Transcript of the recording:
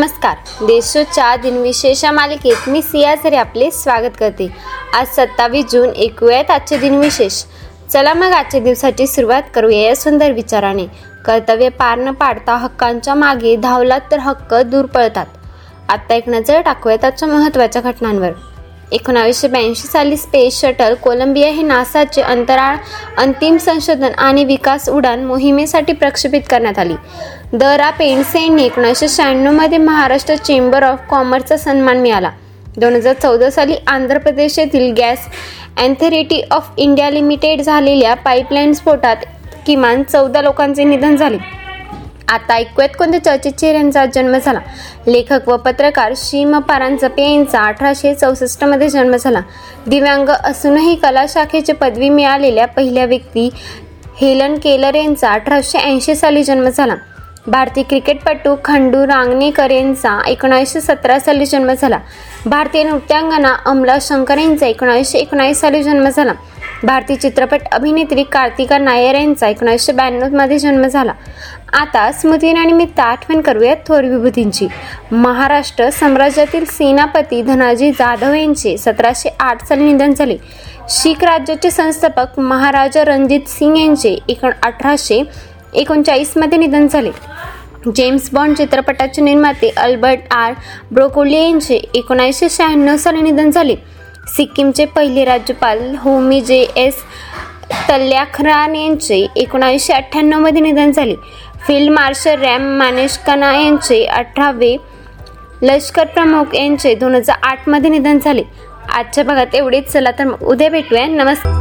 नमस्कार. देशोच्या दिनविशेष मालिकेत मी सियासरी आपले स्वागत करते. आज सत्तावीस जून ऐकूयात आजचे दिनविशेष. चला मग आजच्या दिवसाची सुरुवात करूया या सुंदर विचाराने. कर्तव्य पार न पाडता हक्कांच्या मागे धावलात तर हक्क दूर पळतात. आत्ता एक नजर टाकूयात आजच्या महत्त्वाच्या घटनांवर. एकोणावीसशे ब्याऐंशी साली स्पेस शटल कोलंबिया हे नासाचे अंतराळ अंतिम संशोधन आणि विकास उडान मोहिमेसाठी प्रक्षेपित करण्यात आली. दरा रा पेंडसे यांनी एकोणीसशे शहाण्णवमध्ये महाराष्ट्र चेंबर ऑफ कॉमर्सचा सन्मान मिळाला. दोन हजार चौदा साली आंध्र प्रदेश येथील gas authority of India limited झालेल्या पाईपलाईन स्फोटात किमान चौदा लोकांचे निधन झाले. आता ऐकूयात कोणत्या चर्चित यांचा जन्म झाला. लेखक व पत्रकार श्रीम पारांजपे यांचा अठराशे चौसष्टमध्ये जन्म झाला. दिव्यांग असूनही कला शाखेची पदवी मिळालेल्या पहिल्या व्यक्ती हेलन केलर यांचा अठराशे ऐंशी साली जन्म झाला. भारतीय क्रिकेटपटू खंडू रांगणेकर यांचा एकोणीसशे सतरा साली जन्म झाला. भारतीय नृत्यांगना अमला शंकर यांचा एकोणीसशे एकोणावीस साली जन्म झाला. भारतीय चित्रपट अभिनेत्री कार्तिका नायर यांचा एकोणीसशे ब्याण्णवमध्ये जन्म झाला. आता स्मृतीनिमित्त आठवण करूयात थोर विभूतींची. महाराष्ट्र साम्राज्यातील सेनापती धनाजी जाधव यांचे सतराशे आठ साली निधन झाले. शीख राज्याचे संस्थापक महाराजा रणजित सिंग यांचे एकोण अठराशे एकोणचाळीसमध्ये निधन झाले. जेम्स बॉन्ड चित्रपटाचे निर्माते अल्बर्ट आर ब्रोकोली यांचे एकोणीसशे शहाण्णव साली निधन झाले. सिक्कीमचे पहिले राज्यपाल होमी जे एस तल्याखरान यांचे एकोणावीसशे अठ्ठ्याण्णवमध्ये निधन झाले. फील्ड मार्शल रॅम मानेशकना यांचे अठरावे लष्कर प्रमुख यांचे दोन हजार आठमध्ये निधन झाले. आजच्या भागात एवढेच. चला तर उद्या भेटूया. नमस्कार.